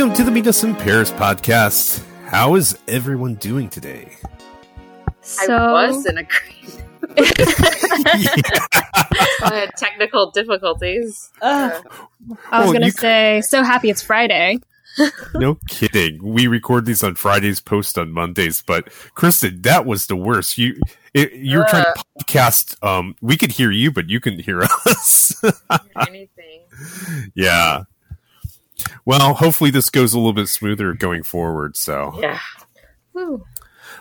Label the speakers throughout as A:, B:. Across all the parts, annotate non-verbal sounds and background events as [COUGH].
A: Welcome to the Meet Us in Paris podcast. How is everyone doing today?
B: So,
C: I was in a grade. [LAUGHS] [LAUGHS] I had technical difficulties.
B: Ugh. I was
A: Well,
B: gonna
A: you-
B: say, so happy it's Friday.
A: No [LAUGHS] kidding. We record these on Fridays, post on Mondays. But Kristen, that was the worst. You it, you were trying to podcast. Um, we could hear you, but you couldn't hear us.
C: Anything.
A: yeah. Well, hopefully this goes a little bit smoother going forward. So
C: Yeah.
B: Woo.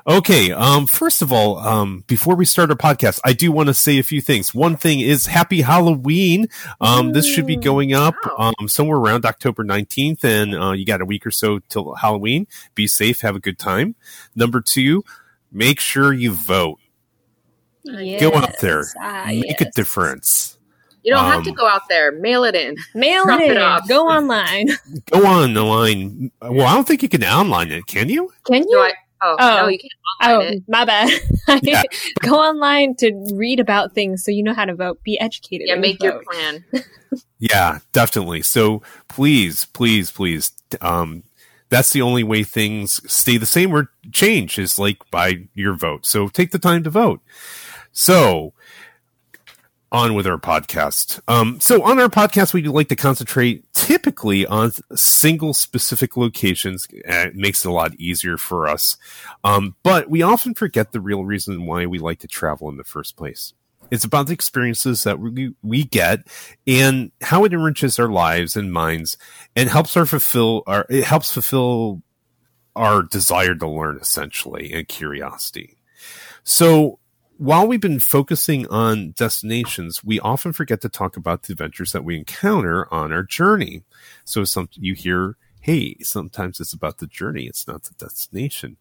A: Okay, um, first of all, um, before we start our podcast, I do want to say a few things. One thing is Happy Halloween. Um, this should be going up
C: Wow.
A: um, somewhere around October 19th, and uh, you got a week or so till Halloween. Be safe, have a good time. Number two, make sure you vote. Go out there,
B: Ah,
A: make a difference.
C: You don't have to
A: Um,
C: go out there. Mail it in. [LAUGHS]
B: Mail it
C: it
B: in.
C: off.
B: Go online. [LAUGHS]
A: Go on the line. Well, I don't think you can online it, can you?
B: Can you?
C: No, I, oh,
B: Oh.
C: no, you can't
B: oh,
C: it.
B: my bad. [LAUGHS]
A: Yeah.
B: Go online to read about things so you know how to vote. Be educated.
C: Yeah,
B: and
C: make your plan.
A: Yeah, definitely. So please, please, please, um, that's the only way things stay the same or change is like by your vote. So take the time to vote. So on with our podcast. Um, so on our podcast, we like to concentrate typically on single specific locations. Uh, It makes it a lot easier for us. Um, but we often forget the real reason why we like to travel in the first place. It's about the experiences that we, we get and how it enriches our lives and minds and helps our fulfill our, it helps fulfill our desire to learn essentially and curiosity. So while we've been focusing on destinations, we often forget to talk about the adventures that we encounter on our journey. So some you hear, hey, sometimes it's about the journey, it's not the destination.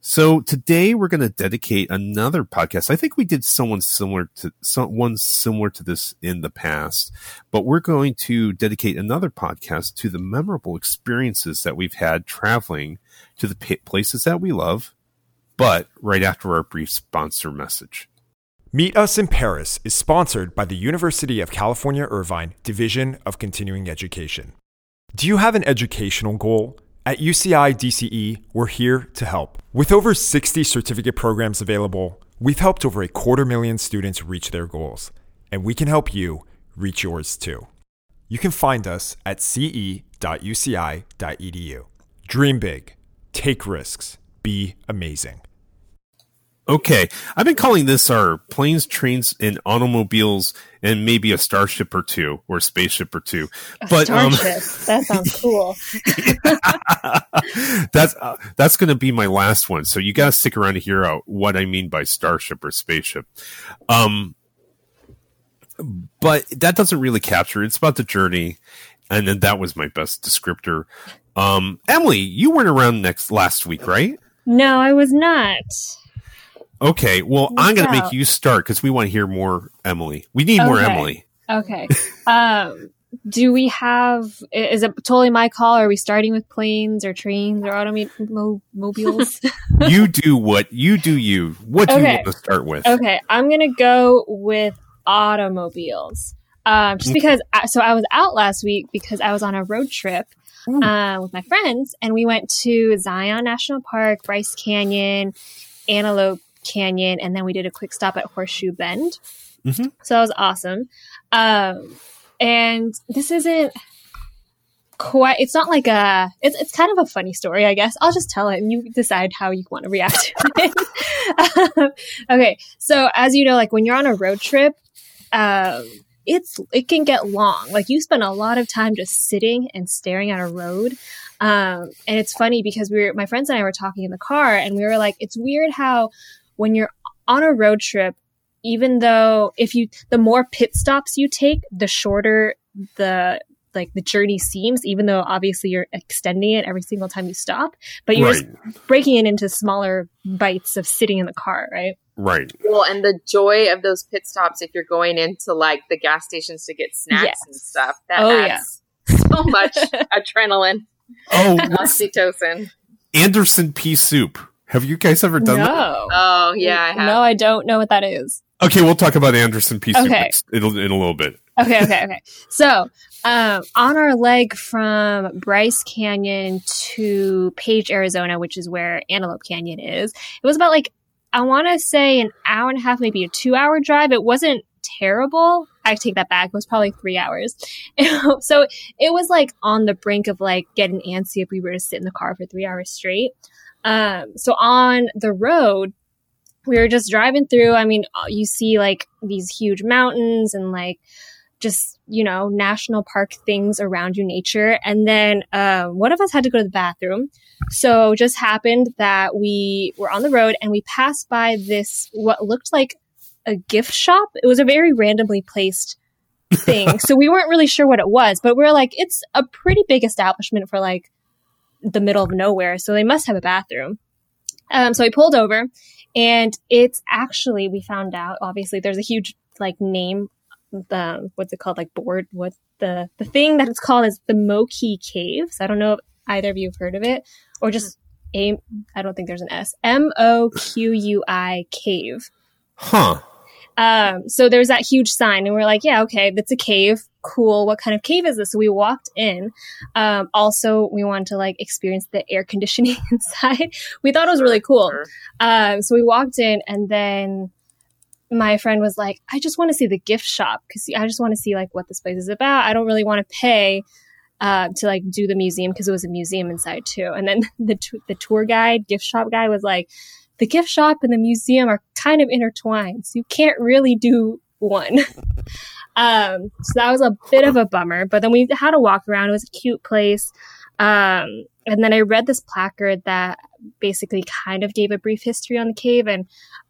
A: So today we're going to dedicate another podcast. I think we did someone similar to someone similar to this in the past, but we're going to dedicate another podcast to the memorable experiences that we've had traveling to the places that we love, but right after our brief sponsor message.
D: Meet Us in Paris is sponsored by the University of California Irvine Division of Continuing Education. Do you have an educational goal? At UCI DCE, we're here to help. With over 60 certificate programs available, we've helped over a quarter million students reach their goals, and we can help you reach yours too. You can find us at ce.uci.edu. Dream big, take risks, be amazing.
A: Okay, I've been calling this our planes, trains, and automobiles, and maybe a starship or two or a spaceship or two.
B: A
A: But um,
B: that sounds cool. [LAUGHS]
A: that's uh, that's going to be my last one. So you got to stick around to hear out what I mean by starship or spaceship. Um, but that doesn't really capture. It's about the journey, and then that was my best descriptor. Um, Emily, you weren't around next last week, right?
B: No, I was not.
A: Okay, well, I'm going to make you start because we want to hear more Emily. We need more Emily.
B: Okay. [LAUGHS] um, do we have? Is it totally my call? Are we starting with planes or trains or automobiles? [LAUGHS]
A: you do what you do. You what do you want to start with?
B: okay, I'm gonna go with automobiles. Um, just
A: Okay.
B: because, I, so I was out last week because I was on a road trip uh, with my friends, and we went to Zion National Park, Bryce Canyon, Antelope Canyon, and then we did a quick stop at Horseshoe Bend.
A: Mhm.
B: So that was awesome. Um, and this isn't quite. It's not like a. It's it's kind of a funny story, I guess. I'll just tell it, and you decide how you want to react to [LAUGHS] it. Um, okay, so as you know, like when you're on a road trip, um, it's it can get long. Like you spend a lot of time just sitting and staring at a road. Um, and it's funny because we were my friends and I were talking in the car, and we were like, it's weird how when you're on a road trip, even though if you the more pit stops you take, the shorter the like the journey seems, even though obviously you're extending it every single time you stop, but you're
A: right,
B: just breaking it into smaller bites of sitting in the car, right?
A: right.
C: Well, and the joy of those pit stops if you're going into like the gas stations to get snacks
B: Yes.
C: and stuff. That
B: Oh,
C: adds so much [LAUGHS] adrenaline,
A: Oh, [LAUGHS] what's
C: oxytocin.
A: Andersen pea soup? Have you guys ever done that?
B: no.
C: Oh yeah, I have.
B: No, I don't know what that is.
A: Okay, we'll talk about Andersen pea soup
B: Okay.
A: in, a- in a little bit.
B: Okay, okay, okay. So, um, on our leg from Bryce Canyon to Page, Arizona, which is where Antelope Canyon is, it was about like, I want to say an hour and a half, maybe a two hour drive. It wasn't terrible. I take that back. It was probably three hours. [LAUGHS] so it was like on the brink of like getting antsy if we were to sit in the car for three hours straight. Um, so on the road, we were just driving through. I mean, you see like these huge mountains and like just, you know, national park things around you, nature. And then uh, one of us had to go to the bathroom. So just happened that we were on the road and we passed by this, what looked like a gift shop. It was a very randomly placed thing. [LAUGHS] so we weren't really sure what it was, but we are like, it's a pretty big establishment for like the middle of nowhere. So they must have a bathroom. Um, so I pulled over and it's actually, we found out, obviously there's a huge like name, the, what's it called? Like board, what the, the thing that it's called is the Moqui Caves. I don't know if either of you have heard of it or just a, I don't think there's an S. M O Q U I cave.
A: Huh.
B: Um, so there's that huge sign, and we're like, yeah, okay, that's a cave. Cool. What kind of cave is this? So we walked in. Um, also, we wanted to like experience the air conditioning [LAUGHS] inside. we thought it was really cool. Um, so we walked in, and then my friend was like, I just want to see the gift shop because I just want to see like what this place is about. I don't really want to pay. Uh, to like do the museum because it was a museum inside too. And then [LAUGHS] the t- the tour guide, gift shop guy was like, the gift shop and the museum are kind of intertwined. So you can't really do one. [LAUGHS] um, so that was a bit of a bummer, but then we had a walk around. It was a cute place. Um, and then I read this placard that basically kind of gave a brief history on the cave. And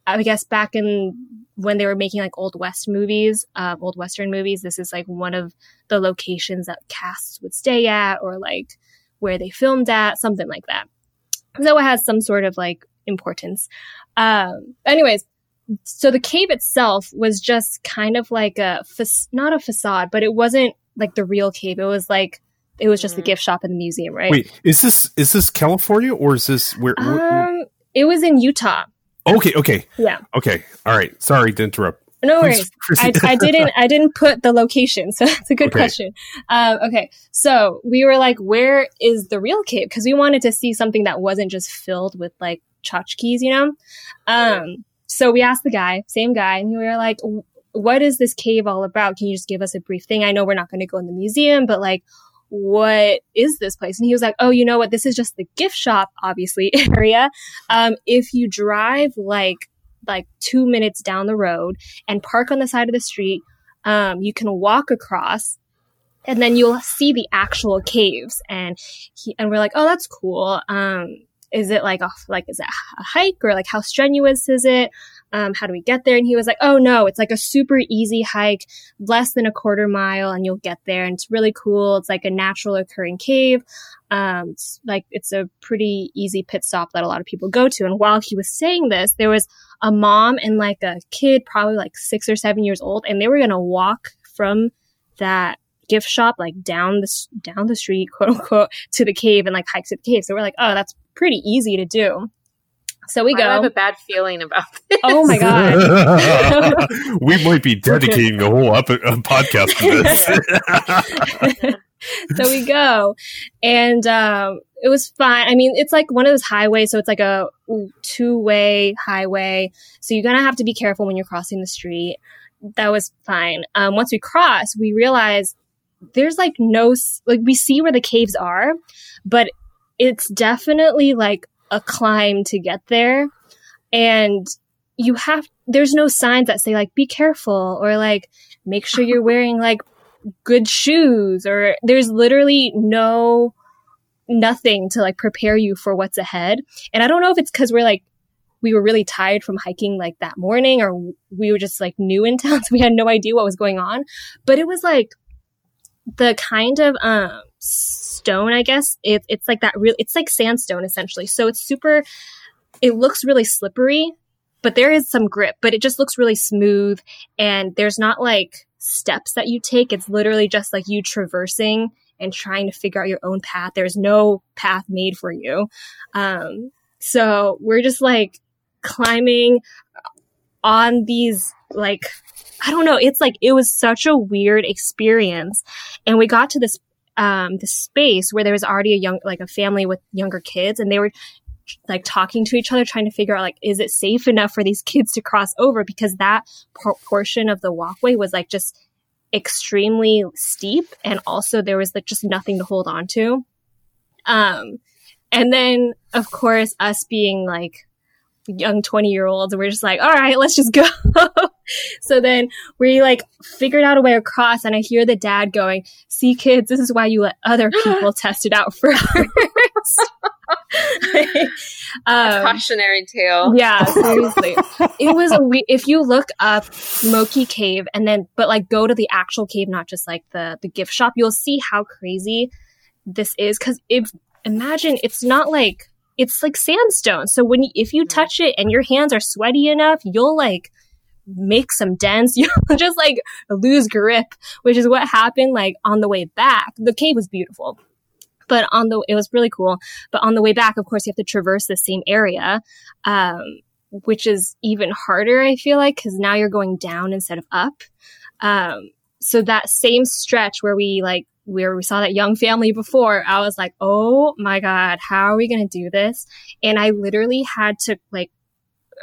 B: I guess back in when they were making like old West movies, uh, old Western movies, this is like one of the locations that casts would stay at or like where they filmed at, something like that. So it has some sort of like importance. Um, anyways, so the cave itself was just kind of like a fa- not a facade, but it wasn't like the real cave. It was like it was just the gift shop in the museum, right?
A: Wait, is this is this California or is this where?
B: Um, where? it was in Utah.
A: Okay, okay,
B: yeah,
A: okay, all right. Sorry to interrupt.
B: No worries. I, I, didn't. I didn't put the location, [LAUGHS] so that's a good okay. question. Um, okay, so we were like, "Where is the real cave?" Because we wanted to see something that wasn't just filled with like tchotchkes, you know? Um, so we asked the guy, same guy, and we were like, what is this cave all about? Can you just give us a brief thing? I know we're not going to go in the museum, but like, what is this place? And he was like, oh, you know what? This is just the gift shop, obviously, [LAUGHS] area. Um, if you drive like, like two minutes down the road and park on the side of the street, um, you can walk across and then you'll see the actual caves. And he, and we're like, oh, that's cool. Um, is it like a, like, is it a hike or like how strenuous is it? Um, how do we get there? And he was like, oh no, it's like a super easy hike, less than a quarter mile and you'll get there. And it's really cool. It's like a natural occurring cave. Um, it's like it's a pretty easy pit stop that a lot of people go to. And while he was saying this, there was a mom and like a kid, probably like six or seven years old, and they were to walk from that gift shop like down the down the street quote unquote to the cave and like hike to the cave so we're like oh that's pretty easy to do. So we go. I
C: have a bad feeling about [LAUGHS] this.
B: Oh my god! [LAUGHS]
A: we might be dedicating the whole up, uh, podcast to
B: this. [LAUGHS] so we go, and um, it was fine. I mean, it's like one of those highways, so it's like a two-way highway. So you're gonna have to be careful when you're crossing the street. That was fine. Um, once we cross, we realize there's like no like we see where the caves are, but it's definitely like a climb to get there. And you have, there's no signs that say like, be careful or like, make sure you're [LAUGHS] wearing like good shoes or there's literally no, nothing to like prepare you for what's ahead. And I don't know if it's because we're like, we were really tired from hiking like that morning or we were just like new in town. [LAUGHS] So we had no idea what was going on, but it was like the kind of, um, stone, I guess. It, it's like that real, it's like sandstone essentially. So it's super, it looks really slippery, but there is some grip, but it just looks really smooth. And there's not like steps that you take. It's literally just like you traversing and trying to figure out your own path. There's no path made for you. Um, so we're just like climbing on these like I don't know. It's like it was such a weird experience, and we got to this um this space where there was already a young like a family with younger kids, and they were like talking to each other, trying to figure out like is it safe enough for these [LAUGHS] kids to cross over because that por- portion of the walkway was like just extremely steep, and also there was like just nothing to hold on to. Um, and then of course us being like young 20 year olds and we're just like all right let's just go. [LAUGHS] So then we like figured out a way across and i hear the dad going see kids this is why you let other [GASPS] people test it out first. [LAUGHS] Um,
C: Cautionary tale.
B: yeah seriously. It was a we- if you look up Moqui cave and then but like go to the actual cave not just like the the gift shop you'll see how crazy this is because if imagine it's not like it's like sandstone. So when you, if you touch it and your hands are sweaty enough you'll like make some dents. [LAUGHS] You'll just like lose grip which is what happened like on the way back. The cave was beautiful but on the it was really cool. But on the way back of course you have to traverse the same area um, which is even harder i feel like because now you're going down instead of up. Um, so that same stretch where we like where we saw that young family before i was like oh my god how are we going to do this? And i literally had to like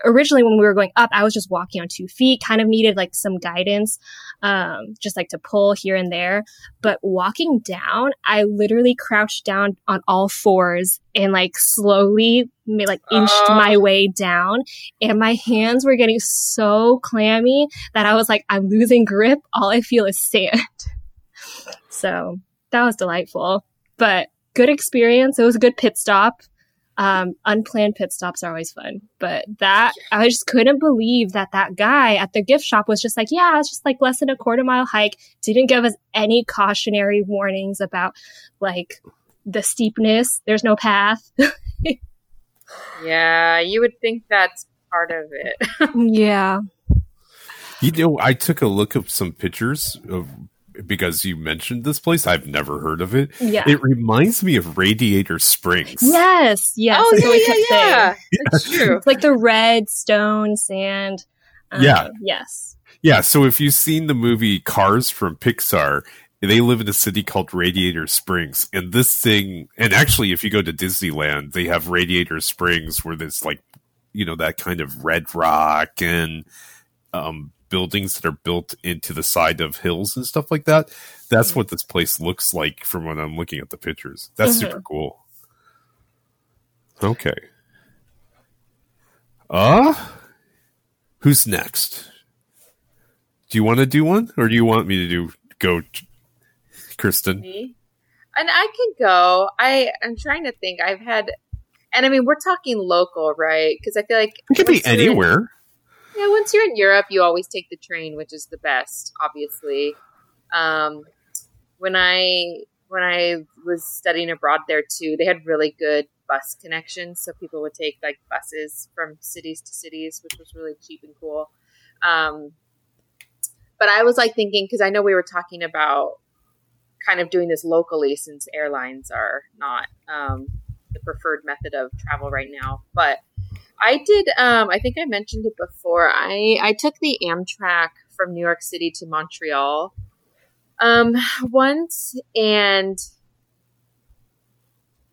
B: originally when we were going up i was just walking on two feet kind of needed like some guidance um, just like to pull here and there. But walking down i literally crouched down on all fours and like slowly like inched
C: Oh.
B: my way down. And my hands were getting so clammy that i was like i'm losing grip. All i feel is sand [LAUGHS] so that was delightful but good experience it was a good pit stop um, unplanned pit stops are always fun, but that I just couldn't believe that that guy at the gift shop was just like, yeah, it's just like less than a quarter mile hike. Didn't give us any cautionary warnings about like the steepness. There's no path. [LAUGHS]
C: Yeah, you would think that's part of it. [LAUGHS]
B: yeah.
A: You know, I took a look at some pictures of because you mentioned this place. I've never heard of it.
B: Yeah.
A: It reminds me of Radiator Springs.
B: yes. Yes.
C: oh
B: that's
C: yeah, yeah, [LAUGHS] yeah. That's true.
B: It's like the red stone sand. Um,
A: Yeah.
B: Yes.
A: Yeah, so if you've seen the movie Cars from Pixar, they live in a city called Radiator Springs. And this thing, and actually, if you go to Disneyland, they have Radiator Springs where there's like, you know, that kind of red rock and um, buildings that are built into the side of hills and stuff like that. That's what this place looks like from when I'm looking at the pictures. That's
B: Mhm.
A: super cool. Okay. Uh, who's next? Do you want to do one, or do you want me to do go, Kristen?
C: Me? And I can go. I I'm trying to think. I've had, and I mean, we're talking local, right? Because I feel like
A: It could be anywhere.
C: Yeah, once you're in Europe, you always take the train, which is the best, obviously. Um, when I when I was studying abroad there too, they had really good bus connections, so people would take like buses from cities to cities, which was really cheap and cool. Um, but I was like thinking because I know we were talking about kind of doing this locally since airlines are not um, the preferred method of travel right now, but. I did. Um, I think I mentioned it before. I I took the Amtrak from New York City to Montreal, um, once, and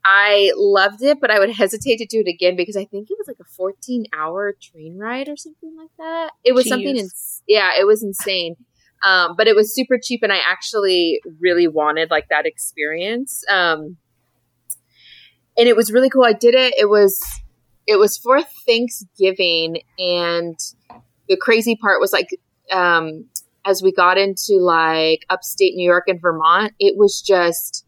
C: I loved it. But I would hesitate to do it again because I think it was like a 14 hour train ride or something like that. It was something.
B: Jeez.
C: Ins- yeah, it was insane. Um, but it was super cheap, and I actually really wanted like that experience. Um, and it was really cool. I did it. It was it was for Thanksgiving, and the crazy part was like, um, as we got into like upstate New York and Vermont, it was just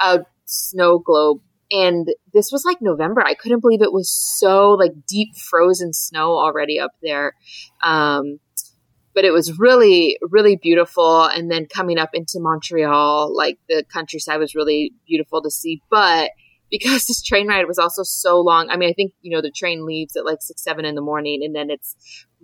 C: a snow globe. And this was like November. I couldn't believe it was so like deep frozen snow already up there. Um, but it was really, really beautiful. And then coming up into Montreal, like the countryside was really beautiful to see. But because [LAUGHS] this train ride was also so long. I mean, I think, you know, the train leaves at like six, seven in the morning and then it's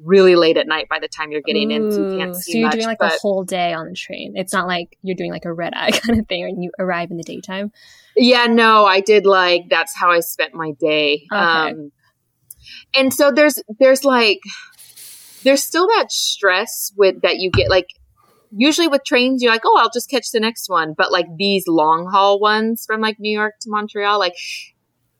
C: really late at night by the time you're getting in. So you can't see
B: So you're
C: much.
B: doing like
C: but
B: a whole day on the train. It's not like you're doing like a red eye [LAUGHS] kind of thing and you arrive in the daytime.
C: yeah, no, I did like, that's how I spent my day.
B: Okay.
C: Um, and so there's, there's like there's still that stress with that you get like usually with trains you're like oh i'll just catch the next one. But like these long haul ones from like new york to montreal like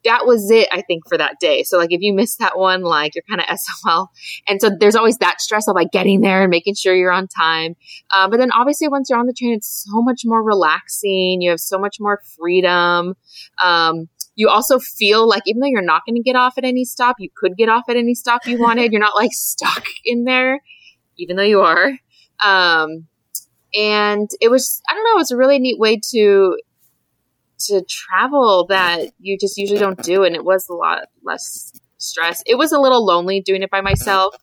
C: that was it i think for that day. So like if you miss that one like you're kind [LAUGHS] of sol and so there's always that stress of like getting there and making sure you're on time. Um, but then obviously once you're on the train it's so much more relaxing. You have so much more freedom. Um, you also feel like even though you're not going to get off at any stop, you could get off at any stop you wanted. [LAUGHS] you're not like stuck in there, even though you are. Um, and it was, I don't know, it was a really neat way to to travel that you just usually don't do, and it was a lot less stress. It was a little lonely doing it by myself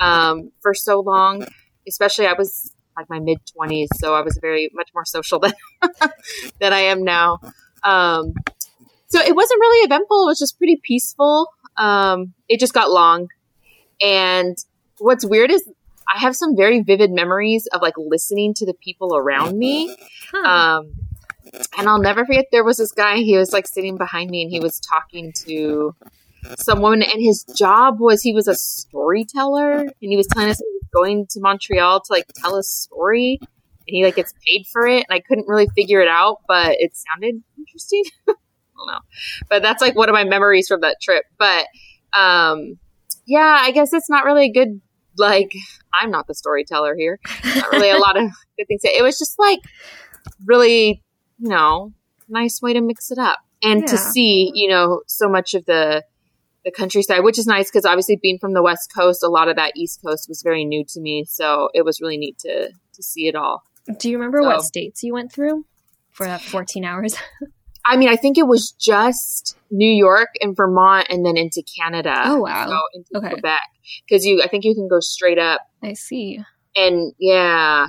C: um, for so long, especially I was like my mid twenties, so I was very much more social [LAUGHS] than than I am now. Um, so it wasn't really eventful. It was just pretty peaceful. Um, it just got long. And what's weird is I have some very vivid memories of like listening to the people around me. Huh. Um, and I'll never forget there was this guy, he was like sitting behind me and he was talking to some woman and his job was he was a storyteller and he was telling us he was going to Montreal to like tell a story and he like gets paid for it and I couldn't really figure it out, but it sounded interesting. [LAUGHS] I don't know. But that's like one of my memories from that trip. But um, yeah, I guess it's not really a good like I'm not the storyteller here. Not really a lot of [LAUGHS] good things. It was just like really, you know, nice way to mix it up and yeah. to see, you know, so much of the the countryside, which is nice because obviously being from the West Coast, a lot of that East Coast was very new to me. So it was really neat to to see it all.
B: Do you remember so, what states you went through for that 14 hours? [LAUGHS]
C: I mean, I think it was just New York and Vermont and then into Canada.
B: Oh, wow.
C: So into okay. Quebec. Because you, I think you can go straight up.
B: I see. And
C: yeah.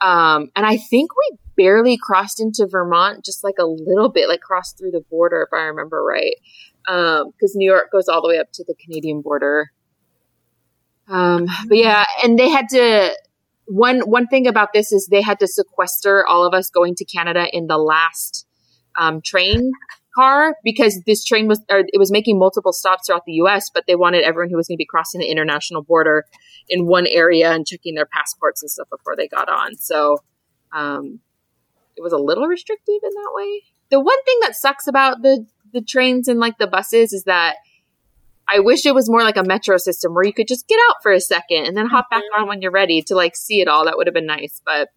C: Um, and I think we barely crossed into Vermont, just like a little bit, like crossed through the border, if I remember right. Um, because New York goes all the way up to the Canadian border. Um, but yeah, and they had to, one, one thing about this is they had to sequester all of us going to Canada in the last um, train car because this train was or it was making multiple stops throughout the U.S., but they wanted everyone who was going to be crossing the international border in one area and checking their passports and stuff before they got on. So um, it was a little restrictive in that way. The one thing that sucks about the the trains and like the buses is that I wish it was more like a metro system where you could just get out for a second and then hop back mm-hmm. on when you're ready to like see it all. That would have been nice, but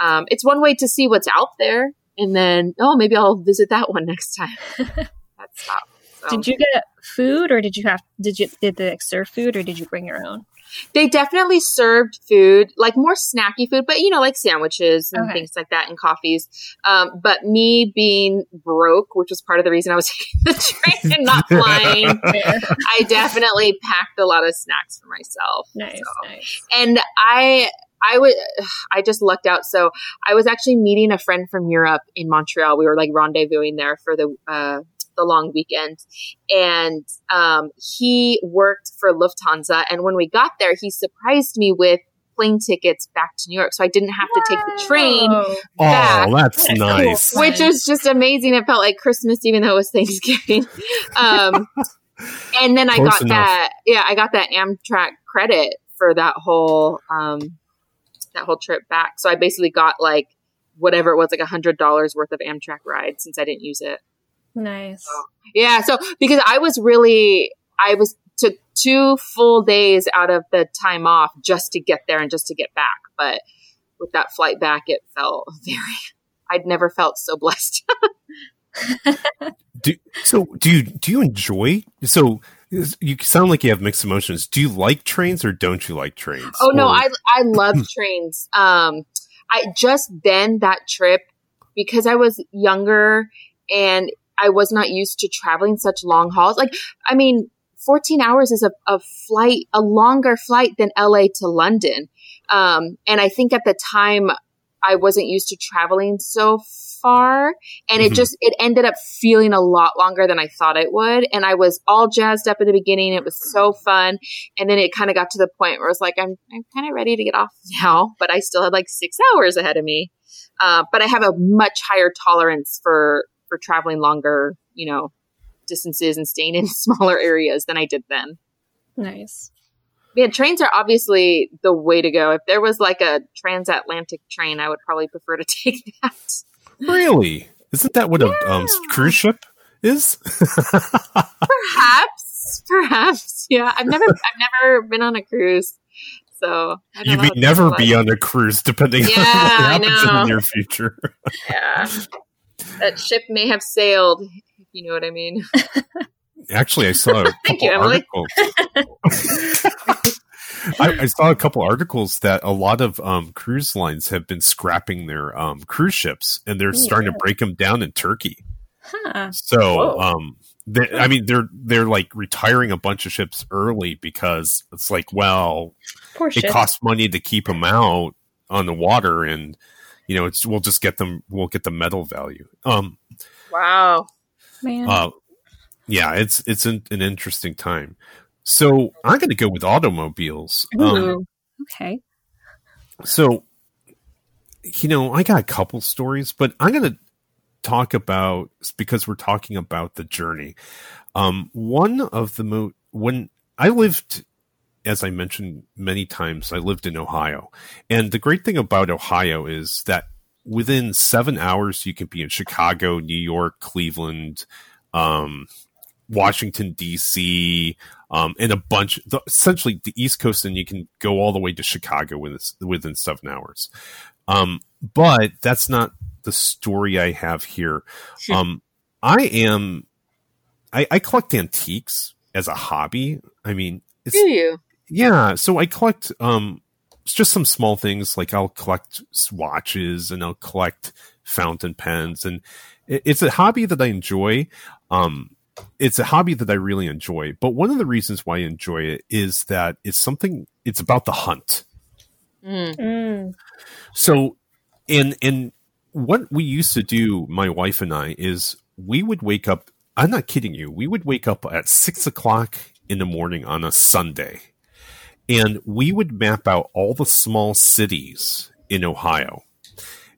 C: um, it's one way to see what's out there and then oh maybe I'll visit that one next time. [LAUGHS] That's.
B: So. Did you get food, or did you have did you did they serve food, or did you bring your own?
C: They definitely served food, like more snacky food, but you know, like sandwiches and okay. things like that, and coffees. Um, but me being broke, which was part of the reason I was [LAUGHS] taking the train and not [LAUGHS] flying, I definitely packed a lot of snacks for myself.
B: Nice, so. nice.
C: And I I would, [SIGHS] I just lucked out. So I was actually meeting a friend from Europe in Montreal. We were like rendezvousing there for the, uh, the long weekend. And, um, he worked for Lufthansa. And when we got there, he surprised me with plane tickets back to New York. So I didn't have to take the train back.
A: Oh, that's nice.
C: Which was just amazing. It felt like Christmas, even though it was Thanksgiving. [LAUGHS] Um, and then I got enough. that, yeah, I got that Amtrak credit for that whole, um, that whole trip back. So I basically got like whatever it was, like a hundred dollars worth of Amtrak ride since I didn't use it.
B: Nice.
C: So, yeah. So because I was really, I was took two full days out of the time off just to get there and just to get back. But with that flight back, it felt [LAUGHS] very, I'd never felt so blessed. [LAUGHS]
A: do, so do you, do you enjoy, so you sound like you have mixed emotions. Do you like trains or don't you like trains?
C: Oh or- no, I I love [LAUGHS] trains. Um, I just then that trip because I was younger and I was not used to traveling such long hauls. Like, I mean, 14 hours is a, a flight, a longer flight than LA to London. Um, and I think at the time I wasn't used to traveling so far and it mm-hmm. just it ended up feeling a lot longer than I thought it would and I was all jazzed up in the beginning it was so fun and then it kind of got to the point where I was like I'm I'm kind of ready to get off [LAUGHS] now but I still had like 6 hours ahead of me uh, but I have a much higher tolerance for for traveling longer you know distances and staying [LAUGHS] in smaller areas than I did then
B: nice
C: Yeah, trains are obviously the way to go. If there was like a transatlantic train, I would probably prefer to [LAUGHS] take that.
A: Really? Isn't that what a um, cruise ship is? [LAUGHS]
C: Perhaps, perhaps. Yeah, I've never, I've never been on a cruise, so
A: you may never be on a cruise, depending
C: Yeah,
A: on what happens in the near future.
C: Yeah, [LAUGHS] that ship may have sailed. If you know what I mean.
A: Actually, I saw a couple [LAUGHS]
C: Thank you, Emily.
A: articles. I, I saw a couple articles that a lot of um, cruise lines have been scrapping their um, cruise ships, and they're
B: Ooh,
A: starting to break them down in Turkey.
B: Huh.
A: So, um, they, I mean, they're they're like retiring a bunch of ships early because it's like, well,
B: Poor
A: it
B: shit.
A: costs money to keep them out on the water, and you know, it's we'll just get them, we'll get the metal value. Um,
C: Wow.
B: Man.
A: uh, yeah, it's it's an, an interesting time. So I'm going to go with automobiles. Um,
B: okay.
A: so, you know, I got a couple stories, but I'm going to talk about because we're talking about the journey. Um, one of the mo when I lived, as I mentioned many times, I lived in Ohio, and the great thing about Ohio is that within seven hours you can be in Chicago, New York, Cleveland, um, Washington D.C. Um, and a bunch, the, essentially the East Coast, and you can go all the way to Chicago within within seven hours. Um, but that's not the story I have here.
C: Sure.
A: Um, I am, I, I collect antiques as a hobby. I mean, it's,
C: Do you?
A: yeah, so I collect um it's just some small things like I'll collect watches and I'll collect fountain pens and it, it's a hobby that I enjoy. Um it's a hobby that I really enjoy, but one of the reasons why I enjoy it is that it's something it's about the hunt.
C: Mm.
B: Mm.
A: So, and and what we used to do, my wife and I, is we would wake up. I'm not kidding you. We would wake up at six o'clock in the morning on a Sunday, and we would map out all the small cities in Ohio,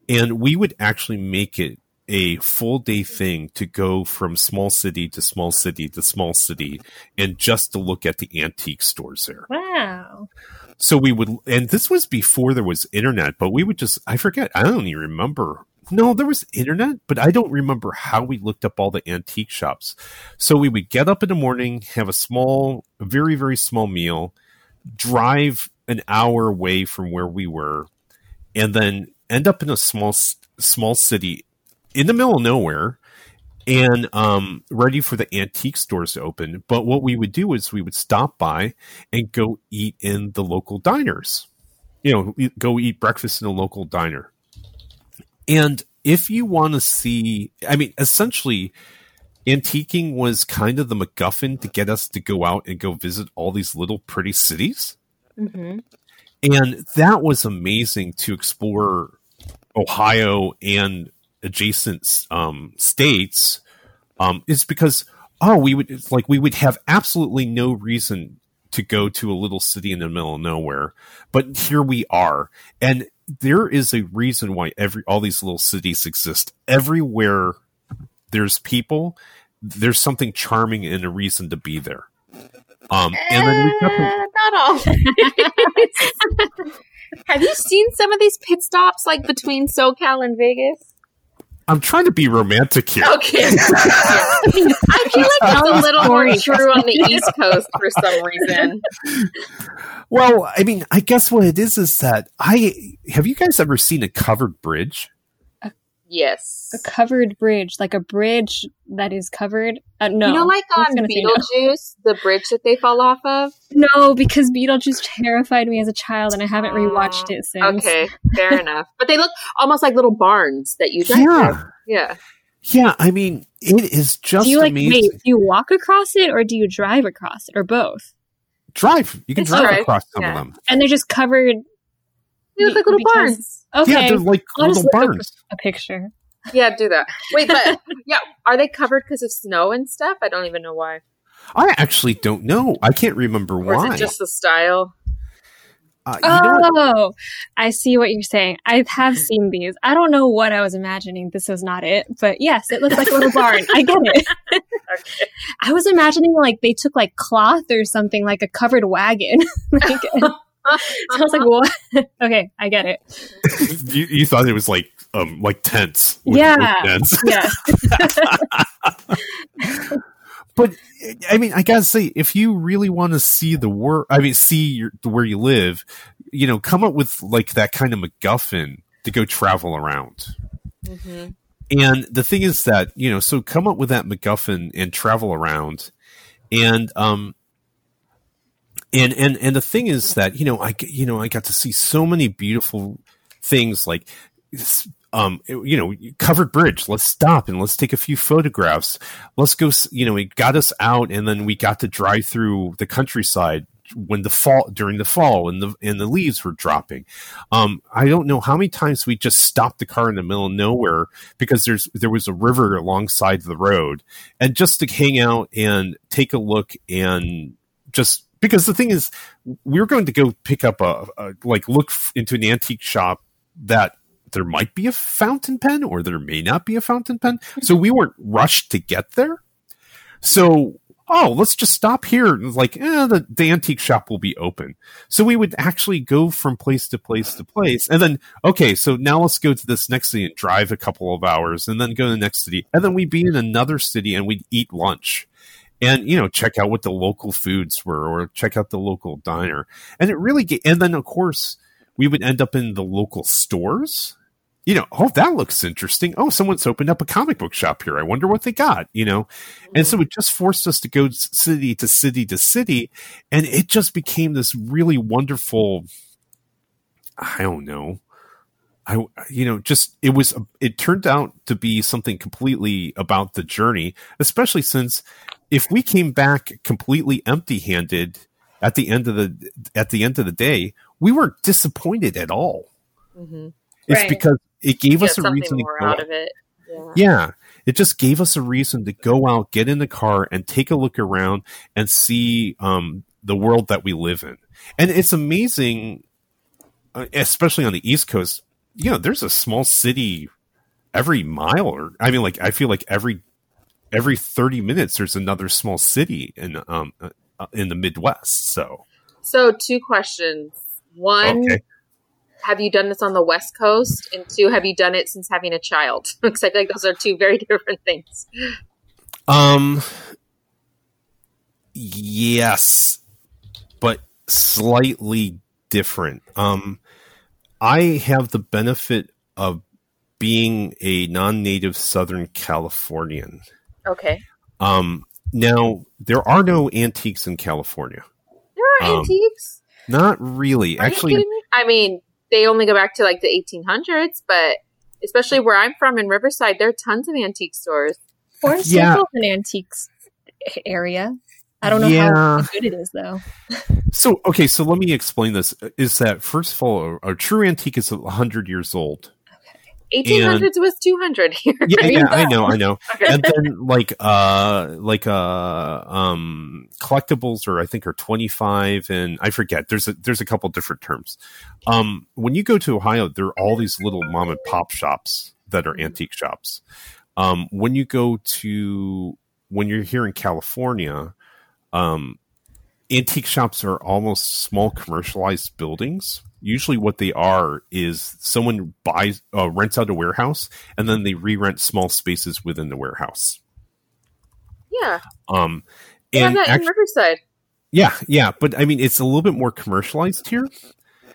A: and we would actually make it a full day thing to go from small city to small city to small city and just to look at the antique stores there.
B: Wow.
A: so we would and this was before there was internet but we would just i forget i don't even remember. No there was internet but i don't remember how we looked up all the antique shops. So we would get up in the morning have a small very very small meal drive an hour away from where we were and then end up in a small small city in the middle of nowhere and um, ready for the antique stores to open. But what we would do is we would stop by and go eat in the local diners. You know, go eat breakfast in a local diner. And if you want to see, I mean, essentially, antiquing was kind of the MacGuffin to get us to go out and go visit all these little pretty cities.
C: hmm
A: And that was amazing to explore Ohio and adjacent um, states. Um, is because oh, we would it's like we would have absolutely no reason to go to a little city in the middle of nowhere, but here we are, and there is a reason why every all these little cities exist. Everywhere there's people, there's something charming and a reason to be there. Um, and then we got the,
C: Eh, not all. [LAUGHS] Have you seen some of these pit stops like between SoCal and Vegas?
A: I'm trying to be romantic here.
C: Okay. [LAUGHS] I feel like it's a little more true on the East Coast for some reason.
A: Well, I mean, I guess what it is is that I have you guys ever seen a covered bridge?
C: Yes.
B: A covered bridge, like a bridge that is covered. Uh, no,
C: You know, like on
B: gonna no.
C: Beetlejuice, the bridge that they fall off of?
B: No, because Beetlejuice terrified me as a child, and I haven't rewatched it since.
C: Okay, [LAUGHS] fair enough. But they look almost like little barns that you drive
A: Yeah,
C: through. Yeah.
A: yeah. I mean, it is just
B: Do you like
A: amazing.
B: wait? Do you walk across it, or do you drive across it, or both?
A: Drive. You can
B: It's
A: drive across some
C: Yeah.
A: of them.
B: And they're just covered.
C: They look like little
B: Because-
C: barns.
B: Okay,
A: Yeah, they're like
B: I'll
A: little barns.
B: a picture.
C: Yeah, do that. Wait, but [LAUGHS] yeah, are they covered because of snow and stuff? I don't even know why.
A: I actually don't know. I can't remember
C: Or
A: why.
C: is it just the style?
A: uh, you know?
B: Oh, I see what you're saying. I have seen these. I don't know what I was imagining. This was not it, but yes, it looks like a little barn. I get it. [LAUGHS]
C: Okay.
B: I was imagining like they took like cloth or something, like a covered wagon. [LAUGHS] like, [LAUGHS] so I was like, what? [LAUGHS] okay, I get it.
A: you, you thought it was like um like tents. with-
B: Yeah.
A: with tents. [LAUGHS]
B: Yes.
A: But I mean, I gotta say, if you really want to see the world, I mean, see your, where you live, you know, come up with like that kind of MacGuffin to go travel around.
C: hmm
A: And the thing is that you know, so come up with that MacGuffin and travel around, and um, and and and the thing is that you know, I you know, I got to see so many beautiful things like. Um, you know, covered bridge. Let's stop and let's take a few photographs. Let's go. You know, it got us out, and then we got to drive through the countryside when the fall during the fall and the and the leaves were dropping. Um, I don't know how many times we just stopped the car in the middle of nowhere because there's there was a river alongside the road, and just to hang out and take a look and just because the thing is, we were going to go pick up a, a like look f- into an antique shop that there might be a fountain pen or there may not be a fountain pen, so we weren't rushed to get there. So oh, let's just stop here. And like, eh, the, the antique shop will be open. So we would actually go from place to place to place. And then, okay, so now let's go to this next city and drive a couple of hours and then go to the next city. And then we'd be in another city and we'd eat lunch and, you know, check out what the local foods were or check out the local diner. And it really, ga- and then of course, we would end up in the local stores you know, oh, that looks interesting. Oh, someone's opened up a comic book shop here. I wonder what they got, you know? And so mm. it just forced us to go city to city to city. And it just became this really wonderful, I don't know. I, you know, just it was, it turned out to be something completely about the journey, especially since if we came back completely empty handed at the end of the, at the end of the day, we weren't disappointed at all.
C: hmm
A: It's
B: Right.
A: because it gave
C: Get
A: us a
C: something
A: reason to go
C: out of it. Yeah.
A: yeah. It just gave us a reason to go out, get in the car, and take a look around and see um, the world that we live in. And it's amazing, uh, especially on the East Coast. You know, there's a small city every mile, or I mean, like I feel like every every thirty minutes there's another small city in um uh, uh, in the Midwest. So
C: So, two questions. One,
A: okay,
C: have you done this on the West Coast? And two, have you done it since having a child? [LAUGHS] Because I feel like those are two very [LAUGHS] different things.
A: Um. Yes, but slightly different. Um, I have the benefit of being a non-native Southern Californian.
C: Okay.
A: Um, now there are no antiques in California.
C: There are
A: Um,
C: antiques.
A: Not really.
C: Are
A: Actually,
C: me? I mean, they only go back to like the 1800s, but especially where I'm from in Riverside, there are tons of antique stores.
B: Orange
A: Yeah.
B: Circle's an antiques area. I don't know
A: Yeah.
B: how good it is though. [LAUGHS]
A: so okay. So let me explain this. Is that first of all, a, a true antique is hundred years old.
C: 1800s was 200 here.
A: yeah,
C: I mean,
A: yeah, I know, I know. [LAUGHS]
C: Okay.
A: And then like uh like uh um collectibles are I think are 25 and I forget. There's a there's a couple different terms. Um when you go to Ohio there are all these little mom and pop shops that are antique shops. Um when you go to when you're here in California um antique shops are almost small commercialized buildings. Usually, what they are is someone buys, uh, rents out a warehouse, and then they re-rent small spaces within the warehouse.
C: yeah.
A: Um, and
C: that in Riverside.
A: yeah, yeah, but I mean, it's a little bit more commercialized here,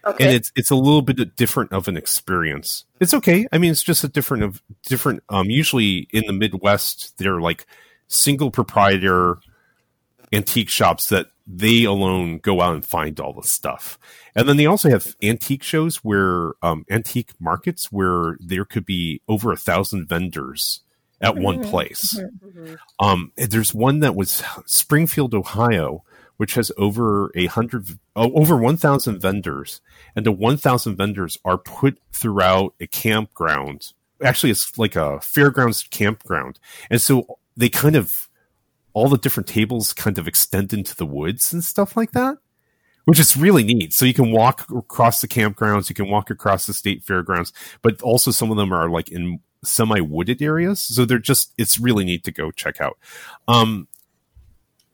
C: Okay.
A: and it's it's a little bit different of an experience. It's okay. I mean, it's just a different of different. Um, usually in the Midwest, they're like single proprietor antique shops that they alone go out and find all the stuff. And then they also have antique shows where um, antique markets where there could be over a thousand vendors at one
B: Mhm,
A: place.
B: mhm.
C: Mhm.
A: Um, there's one that was Springfield, Ohio, which has over a hundred, oh, over 1,000 vendors. And the 1,000 vendors are put throughout a campground. Actually, it's like a fairgrounds campground. And so they kind of, all the different tables kind of extend into the woods and stuff like that, which is really neat. So you can walk across the campgrounds, you can walk across the state fairgrounds, but also some of them are like in semi wooded areas. So they're just it's really neat to go check out. Um,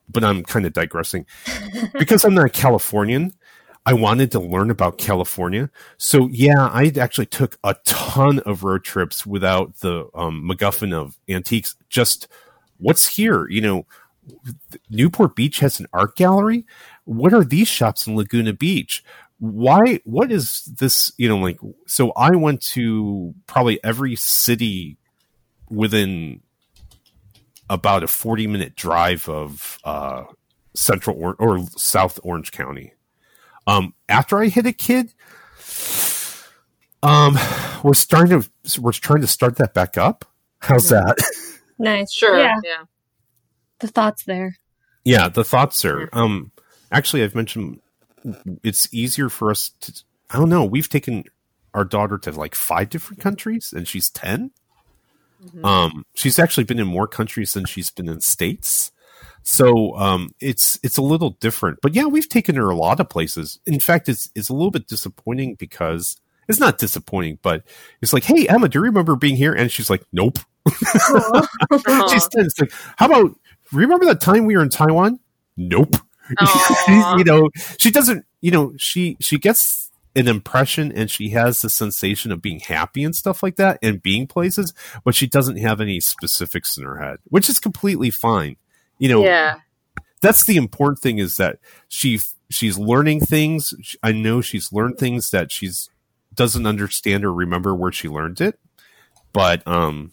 A: but I'm kind of digressing [LAUGHS] because I'm not a Californian. I wanted to learn about California. So yeah, I actually took a ton of road trips without the um, MacGuffin of antiques. Just what's here? You know, Newport Beach has an art gallery. What are these shops in Laguna Beach? Why? What is this? You know, like so. I went to probably every city within about a forty minute drive of uh, Central or, or South Orange County. Um, after I hit a kid, um, we're starting to we're trying to start that back up. How's that? [LAUGHS]
B: Nice.
C: Sure.
B: Yeah.
C: yeah.
B: The thoughts there.
A: yeah, the thoughts are. Um, actually, I've mentioned it's easier for us to. I don't know. We've taken our daughter to like five different countries, and she's 10
C: Mhm.
A: Um, she's actually been in more countries than she's been in states. So um, it's it's a little different, but yeah, we've taken her a lot of places. In fact, it's it's a little bit disappointing because it's not disappointing, but it's like, hey Emma, do you remember being here? And she's like, nope. [LAUGHS] She's. It's like, how about remember that time we were in Taiwan? Nope. [LAUGHS] You know, she doesn't. You know, she she gets an impression and she has the sensation of being happy and stuff like that and being places, but she doesn't have any specifics in her head, which is completely fine. You know,
C: yeah.
A: that's the important thing is that she she's learning things. I know she's learned things that she's doesn't understand or remember where she learned it, but um,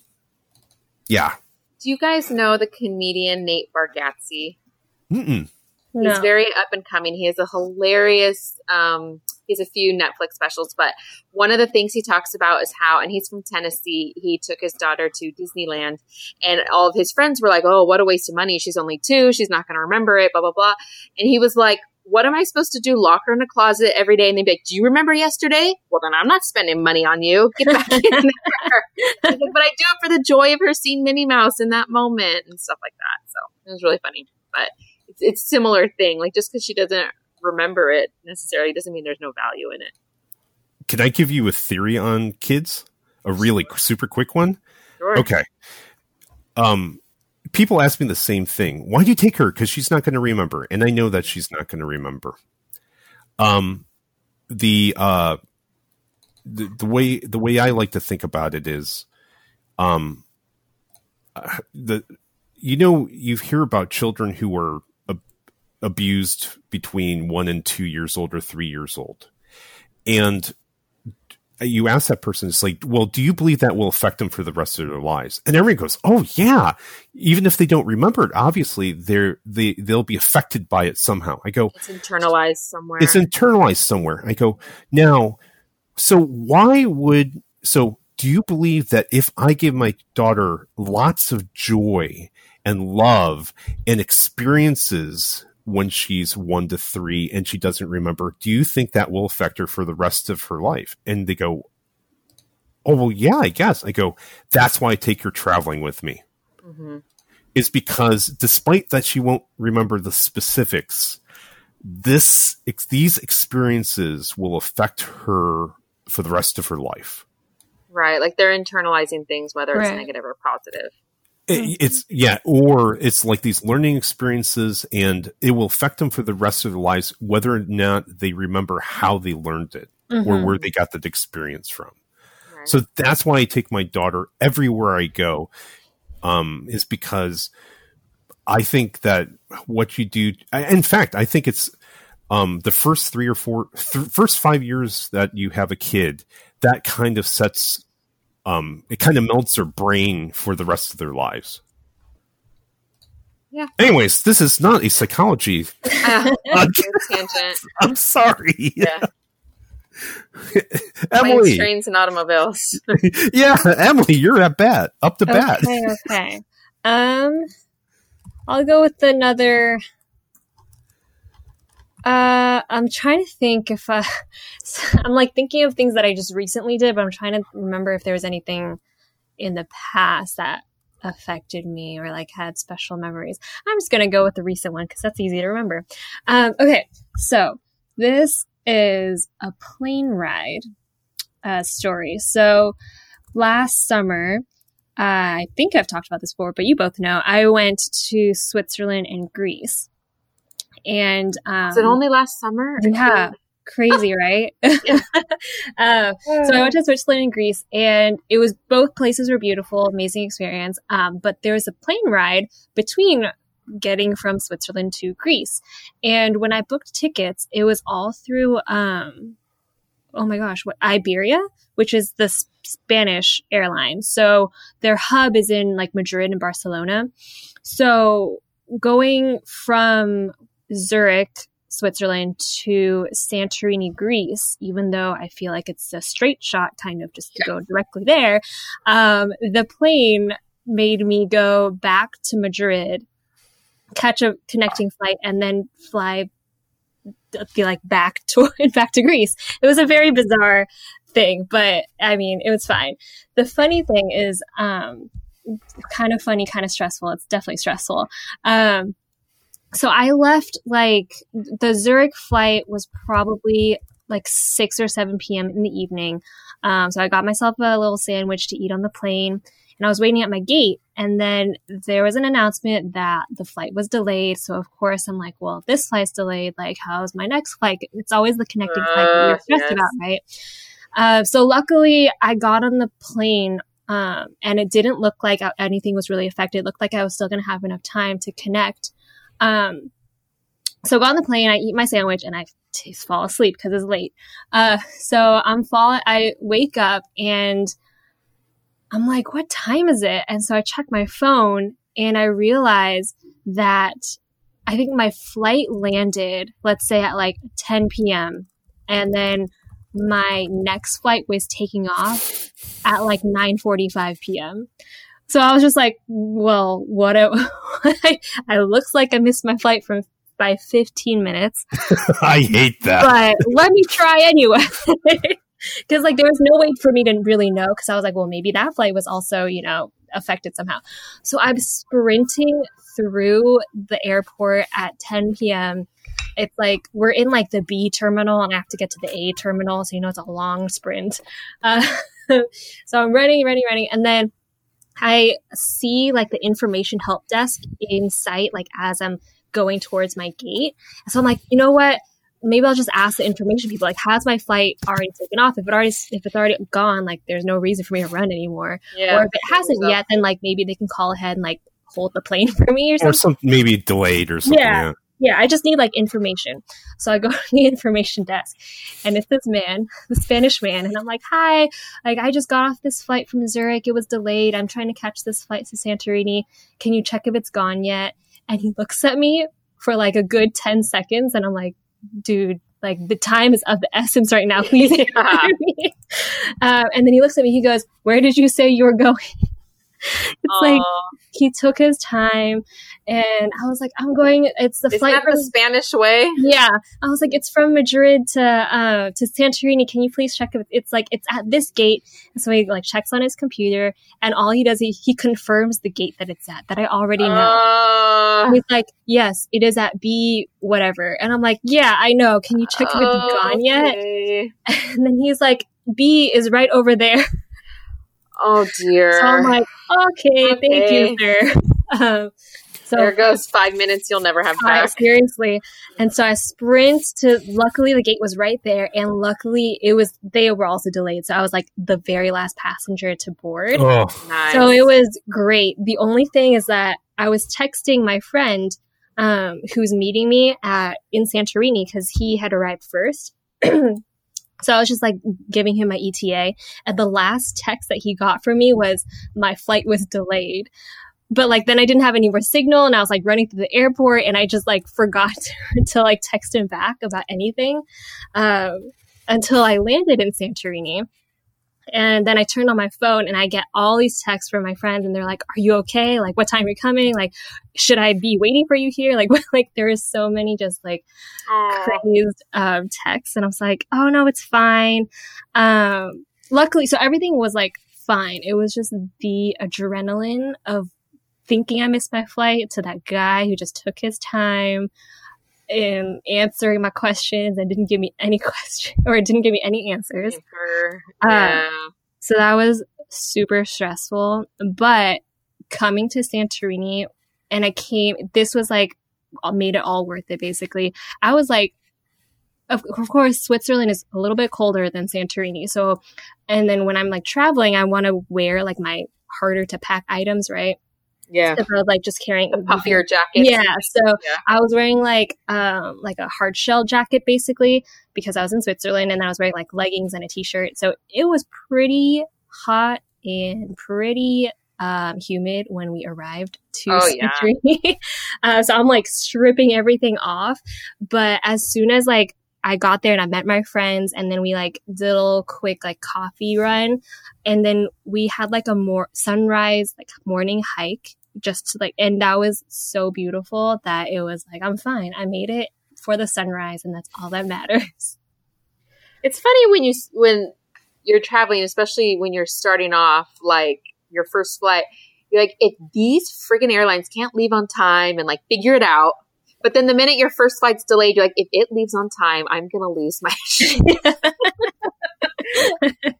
A: yeah.
C: Do you guys know the comedian Nate Bargatze?
A: Mm-mm.
B: No.
C: He's very up and coming. He has a hilarious, um, he has a few Netflix specials, but one of the things he talks about is how, and he's from Tennessee, he took his daughter to Disneyland and all of his friends were like, oh, what a waste of money. She's only two. She's not going to remember it, blah, blah, blah. And he was like, what am I supposed to do? Lock her in a closet every day and they'd be like, do you remember yesterday? Well, then I'm not spending money on you. Get back [LAUGHS] in there. Like, but I do it for the joy of her seeing Minnie Mouse in that moment and stuff like that. So it was really funny. But it's, it's similar thing. Like just because she doesn't remember it necessarily doesn't mean there's no value in it.
A: Can I give you a theory on kids? A really super quick one.
C: Sure.
A: Okay. Um, people ask me the same thing. Why do you take her? Because she's not going to remember, and I know that she's not going to remember. Um, the uh, the the way the way I like to think about it is, um, uh, the you know you hear about children who were ab- abused between one and two years old or three years old, and you ask that person, it's like, well, do you believe that will affect them for the rest of their lives? And everyone goes, oh yeah. Even if they don't remember it, obviously they're they they'll be affected by it somehow. I go,
C: It's internalized somewhere.
A: it's internalized somewhere. I go, now, so why would so do you believe that if I give my daughter lots of joy and love and experiences when she's one to three and she doesn't remember, do you think that will affect her for the rest of her life? And they go, Oh, well, yeah, I guess. I go, that's why I take her traveling with me
C: hmm
A: is because despite that she won't remember the specifics, this ex- these experiences will affect her for the rest of her life.
C: Right. Like they're internalizing things, whether it's negative or positive.
A: It- it's yeah, or it's like these learning experiences, and it will affect them for the rest of their lives, whether or not they remember how they learned it or
B: Mhm.
A: where they got that experience from.
C: Right.
A: So that's why I take my daughter everywhere I go, um, is because I think that what you do, I- in fact, I think it's um, the first three or four, th- first five years that you have a kid, that kind of sets, um, it kind of melts their brain for the rest of their lives.
C: Yeah.
A: Anyways, this is not a psychology. [LAUGHS]
C: Good tangent. [LAUGHS]
A: I'm sorry.
C: Yeah. [LAUGHS] Planes,
A: Emily.
C: trains, and automobiles.
A: Yeah, Emily, you're at bat. Up to bat.
B: Okay, okay. Um, I'll go with another. Uh, I'm trying to think if uh, [LAUGHS] I'm like thinking of things that I just recently did, but I'm trying to remember if there was anything in the past that affected me or like had special memories. I'm just gonna go with the recent one because that's easy to remember. Um, okay, so this is a plane ride uh, story. So last summer, I think I've talked about this before, but you both know I went to Switzerland and Greece. And um,
C: Was it only last summer?
B: yeah, crazy, right? [LAUGHS] [LAUGHS] uh, so I went to Switzerland and Greece, and it was both places were beautiful, amazing experience. Um, but there was a plane ride between getting from Switzerland to Greece, and when I booked tickets, it was all through. Um, oh my gosh, what Iberia, which is the S- Spanish airline. So their hub is in like Madrid and Barcelona. So going from Zurich, Switzerland to Santorini, Greece, even though I feel like it's a straight shot kind of just to go directly there, um, the plane made me go back to Madrid, catch a connecting flight, and then fly be like back to [LAUGHS] back to Greece. It was a very bizarre thing, but I mean, it was fine. The funny thing is, um, kind of funny, kind of stressful. It's definitely stressful. Um, so I left like the Zurich flight was probably like 6 or 7 p.m. in the evening. Um, so I got myself a little sandwich to eat on the plane and I was waiting at my gate. And then there was an announcement that the flight was delayed. So of course I'm like, well, if this flight's delayed, like how's my next flight? It's always the connecting flight that you're stressed
C: yes.
B: about, right? Uh, so luckily I got on the plane um, and it didn't look like anything was really affected. It looked like I was still going to have enough time to connect. Um, so I got on the plane, I eat my sandwich, and I t- fall asleep because it's late. Uh, so I'm falling, I wake up and I'm like, what time is it? And so I check my phone and I realize that I think my flight landed, let's say at like 10 p.m. And then my next flight was taking off at like 9:45 p.m. So I was just like, well, what? A, [LAUGHS] I looks like I missed my flight from by 15 minutes, [LAUGHS]
A: I hate that.
B: but let me try anyway. [LAUGHS] Because like there was no way for me to really know. Because I was like, well, maybe that flight was also you know affected somehow. So I'm sprinting through the airport at 10 p.m. It's like we're in like the B terminal and I have to get to the A terminal. So, you know, it's a long sprint. Uh, so I'm running, running, running. And then I see like the information help desk in sight, like as I'm going towards my gate. So I'm like, you know what? Maybe I'll just ask the information people, like, has my flight already taken off? If it already, if it's already gone, like, there's no reason for me to run anymore.
C: Yeah.
B: or if it hasn't
C: So-
B: yet, then like maybe they can call ahead and like hold the plane [LAUGHS] for me or something.
A: or some maybe delayed or something.
B: Yeah.
A: Yeah.
B: Yeah, I just need like information. So I go [LAUGHS] to the information desk and it's this man, the Spanish man, and I'm like, Hi, like I just got off this flight from Zurich. It was delayed. I'm trying to catch this flight to Santorini. Can you check if it's gone yet? And he looks at me for like a good 10 seconds and I'm like, dude, like the time is of the essence right now. Please [LAUGHS]
C: Yeah.
B: me. Um, and then he looks at me, he goes, Where did you say you were going? [LAUGHS] it's like he took his time and I was like, I'm going it's the
C: Isn't
B: flight
C: that
B: from
C: the Spanish way?
B: yeah, I was like, it's from Madrid to uh, to Santorini. Can you please check if it's like it's at this gate? And so he like checks on his computer, and all he does he, he confirms the gate that it's at that I already know.
C: Uh,
B: he's like, yes, it is at B whatever, and I'm like, yeah, I know. Can you check if it's gone yet?
C: okay. [LAUGHS]
B: And then he's like, B is right over there. [LAUGHS]
C: Oh dear.
B: So I'm like, okay, thank you, sir. [LAUGHS] Um, so
C: there goes five minutes you'll never have back.
B: seriously. And so I sprint to, luckily the gate was right there. And luckily it was, they were also delayed. So I was like the very last passenger to board.
A: Oh,
C: Nice.
B: So it was great. The only thing is that I was texting my friend, um, who's meeting me at, in Santorini because he had arrived first. [CLEARS THROAT] So I was just like giving him my ETA. And the last text that he got from me was my flight was delayed. But like then I didn't have any more signal and I was like running through the airport and I just like forgot to, [LAUGHS] to like text him back about anything. Um, until I landed in Santorini. And then I turned on my phone and I get all these texts from my friends and they're like, Are you okay? Like what time are you coming? Like, should I be waiting for you here? [LAUGHS] Like, like there is so many just like
C: Aw.
B: crazed um, texts, and I was like, "Oh no, it's fine." Um, luckily, so everything was like fine. It was just the adrenaline of thinking I missed my flight to that guy who just took his time in answering my questions and didn't give me any [LAUGHS] question or didn't give me any answers. Uh,
C: yeah.
B: So that was super stressful. But coming to Santorini, and I came, this was like, made it all worth it basically. I was like, of, of course, Switzerland is a little bit colder than Santorini. So, and then when I'm like traveling, I want to wear like my harder to pack items, right?
C: Yeah.
B: Instead of like just carrying
C: The puffier jacket.
B: yeah. So
C: Yeah.
B: I was wearing like um like a hard shell jacket basically because I was in Switzerland and I was wearing like leggings and a t-shirt. So it was pretty hot and pretty um humid when we arrived to
C: Oh, yeah. [LAUGHS]
B: Uh, so I'm like stripping everything off. But as soon as like I got there and I met my friends and then we like did a little quick like coffee run and then we had like a more sunrise like morning hike just like and that was so beautiful that it was like I'm fine. I made it for the sunrise and that's all that matters. [LAUGHS]
C: It's funny when you when you're traveling, especially when you're starting off, like your first flight. You're like, if these friggin' airlines can't leave on time and like figure it out. But then the minute your first flight's delayed, you're like, if it leaves on time, I'm gonna lose my [LAUGHS] shit.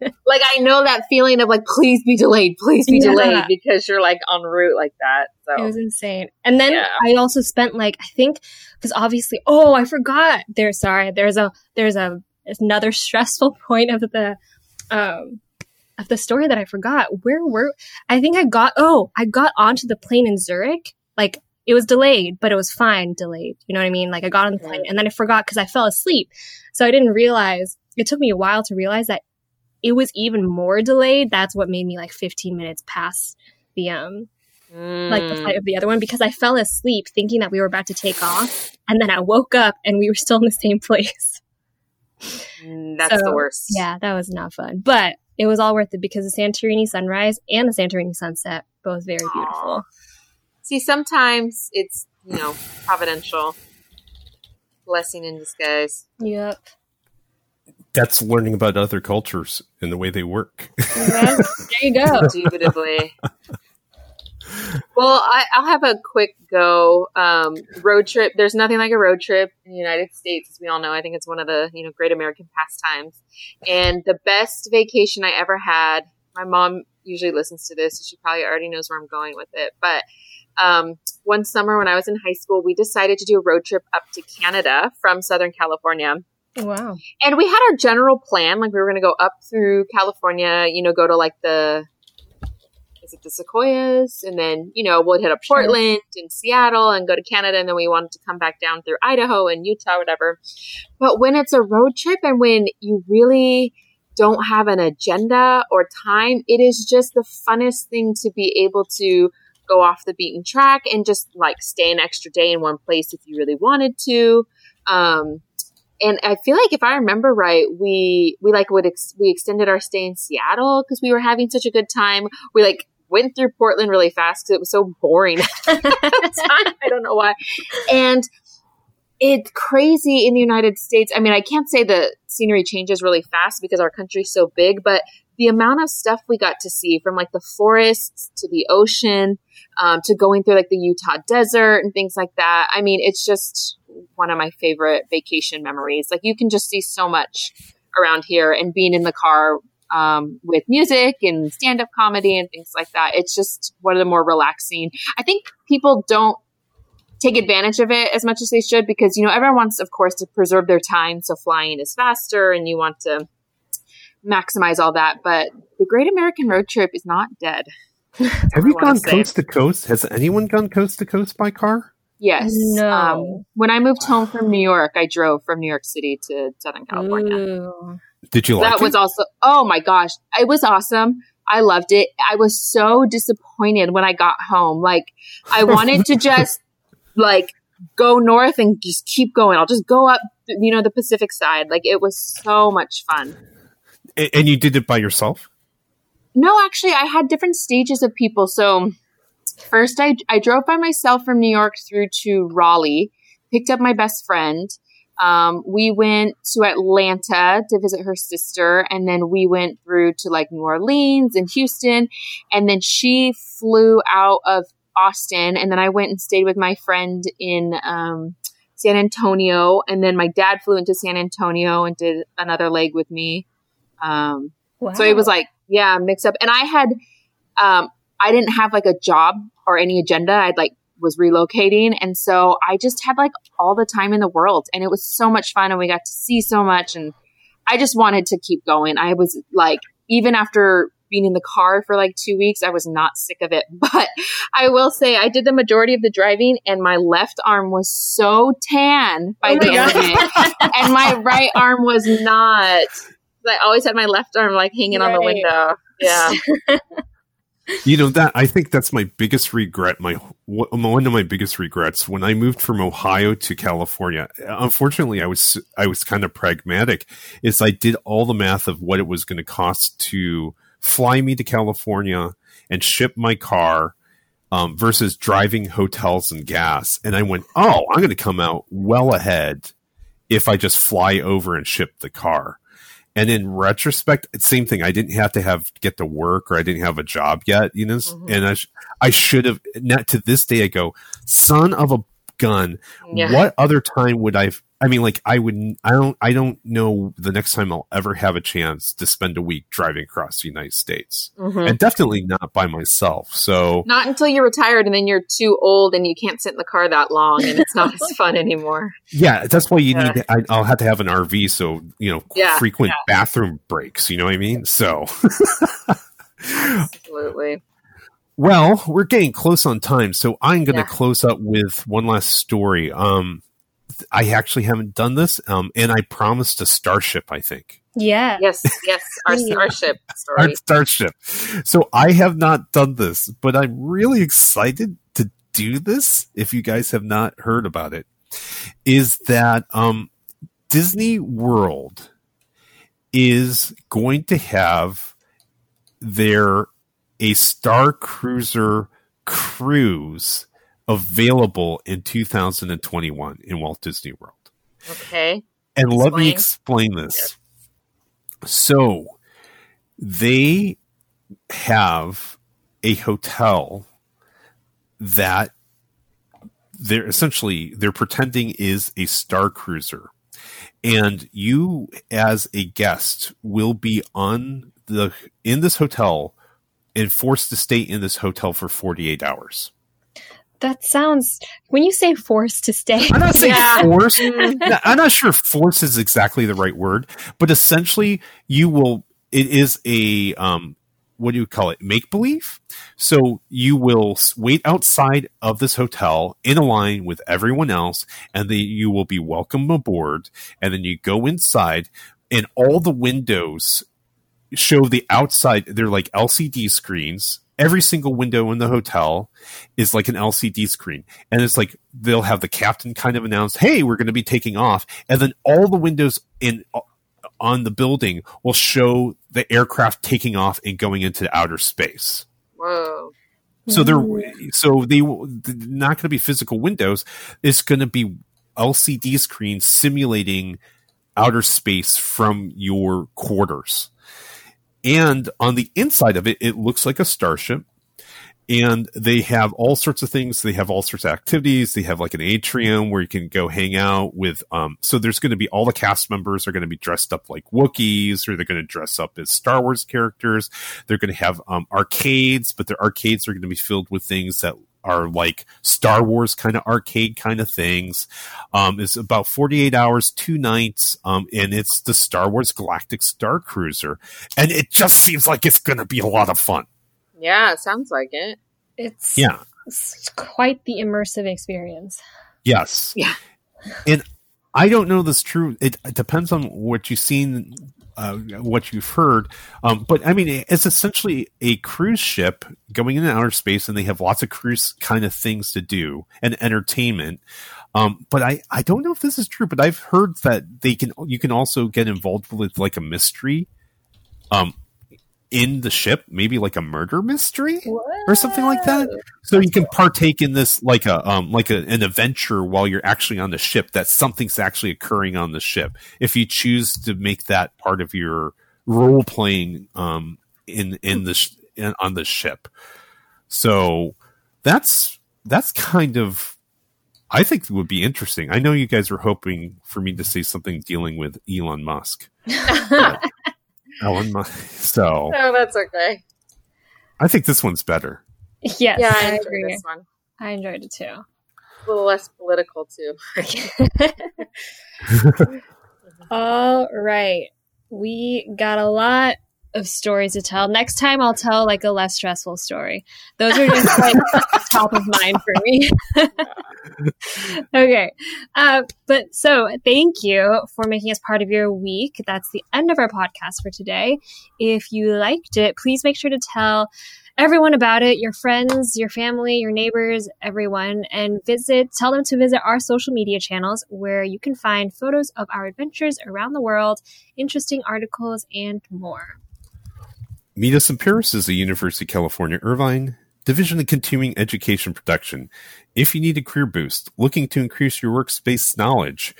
C: [LAUGHS] like I know that feeling of like, please be delayed, please be
B: Yeah.
C: delayed, because you're like en route like that. So it
B: was insane. And then
C: Yeah.
B: I also spent like I think because obviously oh I forgot there's sorry there's a there's a another stressful [LAUGHS] point of the um of the story that I forgot. Where were I think I got oh I got onto the plane in Zurich like it was delayed but it was fine delayed. You know what I mean? Like I got on the plane and then I forgot because I fell asleep. So I didn't realize it took me a while to realize that it was even more delayed. That's what made me like 15 minutes past the um like the
C: Mm.
B: flight of the other one because I fell asleep thinking that we were about to take off, and then I woke up and we were still in the same [LAUGHS] place.
C: Mm, that's
B: So,
C: the worst.
B: Yeah, that was not fun, but it was all worth it because the Santorini sunrise and the Santorini sunset both very beautiful.
C: See, sometimes it's you know providential blessing in disguise.
B: Yep.
A: That's learning about other cultures and the way they work.
B: there you go.
C: Indubitably. well, I, I'll have a quick go. Um, road trip. There's nothing like a road trip in the United States, as we all know. I think it's one of the you know great American pastimes. And the best vacation I ever had. My mom usually listens to this, so she probably already knows where I'm going with it. But um, one summer when I was in high school, we decided to do a road trip up to Canada from Southern California.
B: Wow.
C: And we had our general plan, like we were going to go up through California, you know, go to like the, is it the Sequoias? And then, you know, we'll hit up
B: Sure.
C: Portland and Seattle and go to Canada. And then we wanted to come back down through Idaho and Utah, whatever. But when it's a road trip and when you really don't have an agenda or time, it is just the funnest thing to be able to go off the beaten track and just like stay an extra day in one place if you really wanted to. Um, and I feel like if I remember right, we we like would ex- we extended our stay in Seattle because we were having such a good time. We like went through Portland really fast because it was so boring at the [LAUGHS] time. I don't know why. And it's crazy in the United States. I mean, I can't say the scenery changes really fast because our country's so big, but the amount of stuff we got to see from like the forests to the ocean um, to going through like the Utah desert and things like that. I mean, it's just one of my favorite vacation memories. Like you can just see so much around here and being in the car um, with music and stand up comedy and things like that. It's just one of the more relaxing. I think people don't take advantage of it as much as they should because, you know, everyone wants, of course, to preserve their time. So flying is faster and you want to maximize all that. But the Great American Road Trip is not dead.
A: Have you gone coast to coast? Has anyone gone coast to coast by car?
C: Yes.
B: No.
C: Um, when I moved home from New York, I drove from New York City to Southern California.
B: Ooh.
A: Did you like
C: that was also, oh my gosh, it was awesome. I loved it. I was so disappointed when I got home. Like, I [LAUGHS] wanted to just, like, go north and just keep going. I'll just go up, you know, the Pacific side. Like, it was so much fun.
A: A- and you did it by yourself?
C: No, actually, I had different stages of people. So, first, I, I drove by myself from New York through to Raleigh, picked up my best friend. Um, we went to Atlanta to visit her sister, and then we went through to like New Orleans and Houston, and then she flew out of Austin, and then I went and stayed with my friend in um, San Antonio, and then my dad flew into San Antonio and did another leg with me. Um,
B: Wow.
C: so it was like, yeah, mixed up. And I had, um, I didn't have like a job or any agenda. I'd like was relocating. And so I just had like all the time in the world and it was so much fun and we got to see so much. And I just wanted to keep going. I was like, even after being in the car for like two weeks, I was not sick of it. [LAUGHS] But I will say I did the majority of the driving and my left arm was so tan by
B: Oh
C: the end of it. And my right arm was not. I always had my left arm like hanging on the window. Yeah. [LAUGHS]
A: You know that I think that's my biggest regret. My one of my biggest regrets when I moved from Ohio to California. Unfortunately, I was I was kind of pragmatic. Is I did all the math of what it was going to cost to fly me to California and ship my car um, versus driving hotels and gas, and I went, oh, I'm going to come out well ahead if I just fly over and ship the car. And in retrospect, same thing. I didn't have to have get to work or I didn't have a job yet, you know.
C: Mhm.
A: And I, sh- I should have. Not to this day, I go, son of a gun.
C: Yeah.
A: What other time would I? I mean, like I would. I don't. I don't know the next time I'll ever have a chance to spend a week driving across the United States,
C: Mhm.
A: and definitely not by myself. So
C: Not until you're retired and then you're too old and you can't sit in the car that long and it's not as [LAUGHS] fun anymore.
A: yeah, that's why you
C: Yeah.
A: need. I, I'll have to have an RV, so you know,
C: Yeah,
A: frequent bathroom breaks. You know what I mean? So. [LAUGHS]
C: Absolutely.
A: Well, we're getting close on time, so I'm going to
C: Yeah.
A: close up with one last story. Um, th- I actually haven't done this, um, and I promised a starship. I think
B: Yeah.
C: Yes, yes. Our
B: Yeah. [LAUGHS]
C: starship [LAUGHS]
A: our starship. So I have not done this, but I'm really excited to do this. If you guys have not heard about it, is that um, Disney World is going to have their a Star Cruiser cruise available in 2021 in Walt Disney World.
C: Okay.
A: And let me
C: Explain.
A: explain this. So they have a hotel that they're essentially they're pretending is a star cruiser and you as a guest will be on the in this hotel and forced to stay in this hotel for 48 hours
B: That sounds. When you say forced to stay,
A: i'm not saying
C: Yeah.
A: forced [LAUGHS]
C: Mm,
A: I'm not sure if force is exactly the right word, but essentially you will, it is a, um, what do you call it? Make believe. So you will wait outside of this hotel in a line with everyone else, and then you will be welcome aboard. And then you go inside, and all the windows show the outside. They're like LCD screens. Every single window in the hotel is like an LCD screen. And it's like they'll have the captain kind of announce, "Hey, we're going to be taking off," and then all the windows in uh, on the building will show the aircraft taking off and going into outer space.
C: Whoa.
A: So they're hmm. so they they're not going to be physical windows. It's going to be LCD screens simulating outer space from your quarters. And on the inside of it, it looks like a starship. And they have all sorts of things. They have all sorts of activities. They have like an atrium where you can go hang out with. Um, so there's going to be all the cast members are going to be dressed up like Wookiees, or they're going to dress up as Star Wars characters. They're going to have um, arcades, but their arcades are going to be filled with things that are like Star Wars kind of arcade kind of things. Um, it's about 48 hours, two nights, um, and it's the Star Wars Galactic Star Cruiser. And it just seems like it's going to be a lot of fun.
C: Yeah, it sounds like it.
B: it's
A: Yeah.
B: it's quite the immersive experience.
A: Yes.
C: Yeah.
A: And I don't know this true. It, it depends on what you've seen, uh, what you've heard. Um, but I mean, it's essentially a cruise ship going into outer space, and they have lots of cruise kind of things to do and entertainment. Um, but I, I don't know if this is true, but I've heard that they can you can also get involved with like a mystery, um, in the ship, maybe like a murder mystery or something like that. So you can partake in this like a um like a, an adventure while you're actually on the ship. That something's actually occurring on the ship. If you choose to make that part of your role playing um in in the sh- in, on the ship. So that's that's kind of I think would be interesting. I know you guys were hoping for me to say something dealing with Elon Musk. [LAUGHS] Oh, Ellen. My, so [LAUGHS]
C: No, that's okay.
A: I think this one's better.
B: Yes,
C: Yeah, I
B: I,
C: enjoyed
B: agree.
C: this one.
B: I enjoyed it too.
C: A little less political too. [LAUGHS]
B: All right. We got a lot of stories to tell. Next time I'll tell like a less stressful story. Those are just like [LAUGHS] top of mind for me. [LAUGHS] okay. Uh, but so thank you for making us part of your week. That's the end of our podcast for today. If you liked it, please make sure to tell everyone about it your friends, your family, your neighbors, everyone and visit, tell them to visit our social media channels where you can find photos of our adventures around the world, interesting articles, and more.
A: Meet Us in Paris is a University of California Irvine Division of Continuing Education Production. If you need a career boost, looking to increase your workspace knowledge,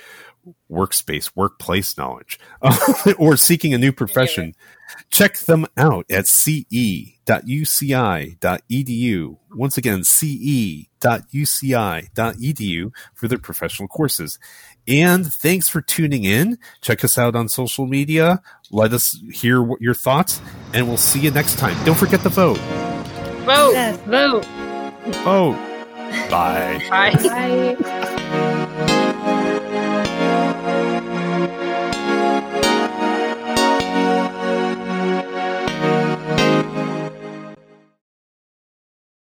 A: workspace, workplace knowledge, [LAUGHS] or seeking a new profession, check them out at ce.uci.edu. Once again, ce.uci.edu for their professional courses. And thanks for tuning in. Check us out on social media. Let us hear what your thoughts, and we'll see you next time. Don't forget to vote.
C: Vote.
B: Yes, vote.
A: Vote. Bye.
C: Bye.
B: Bye.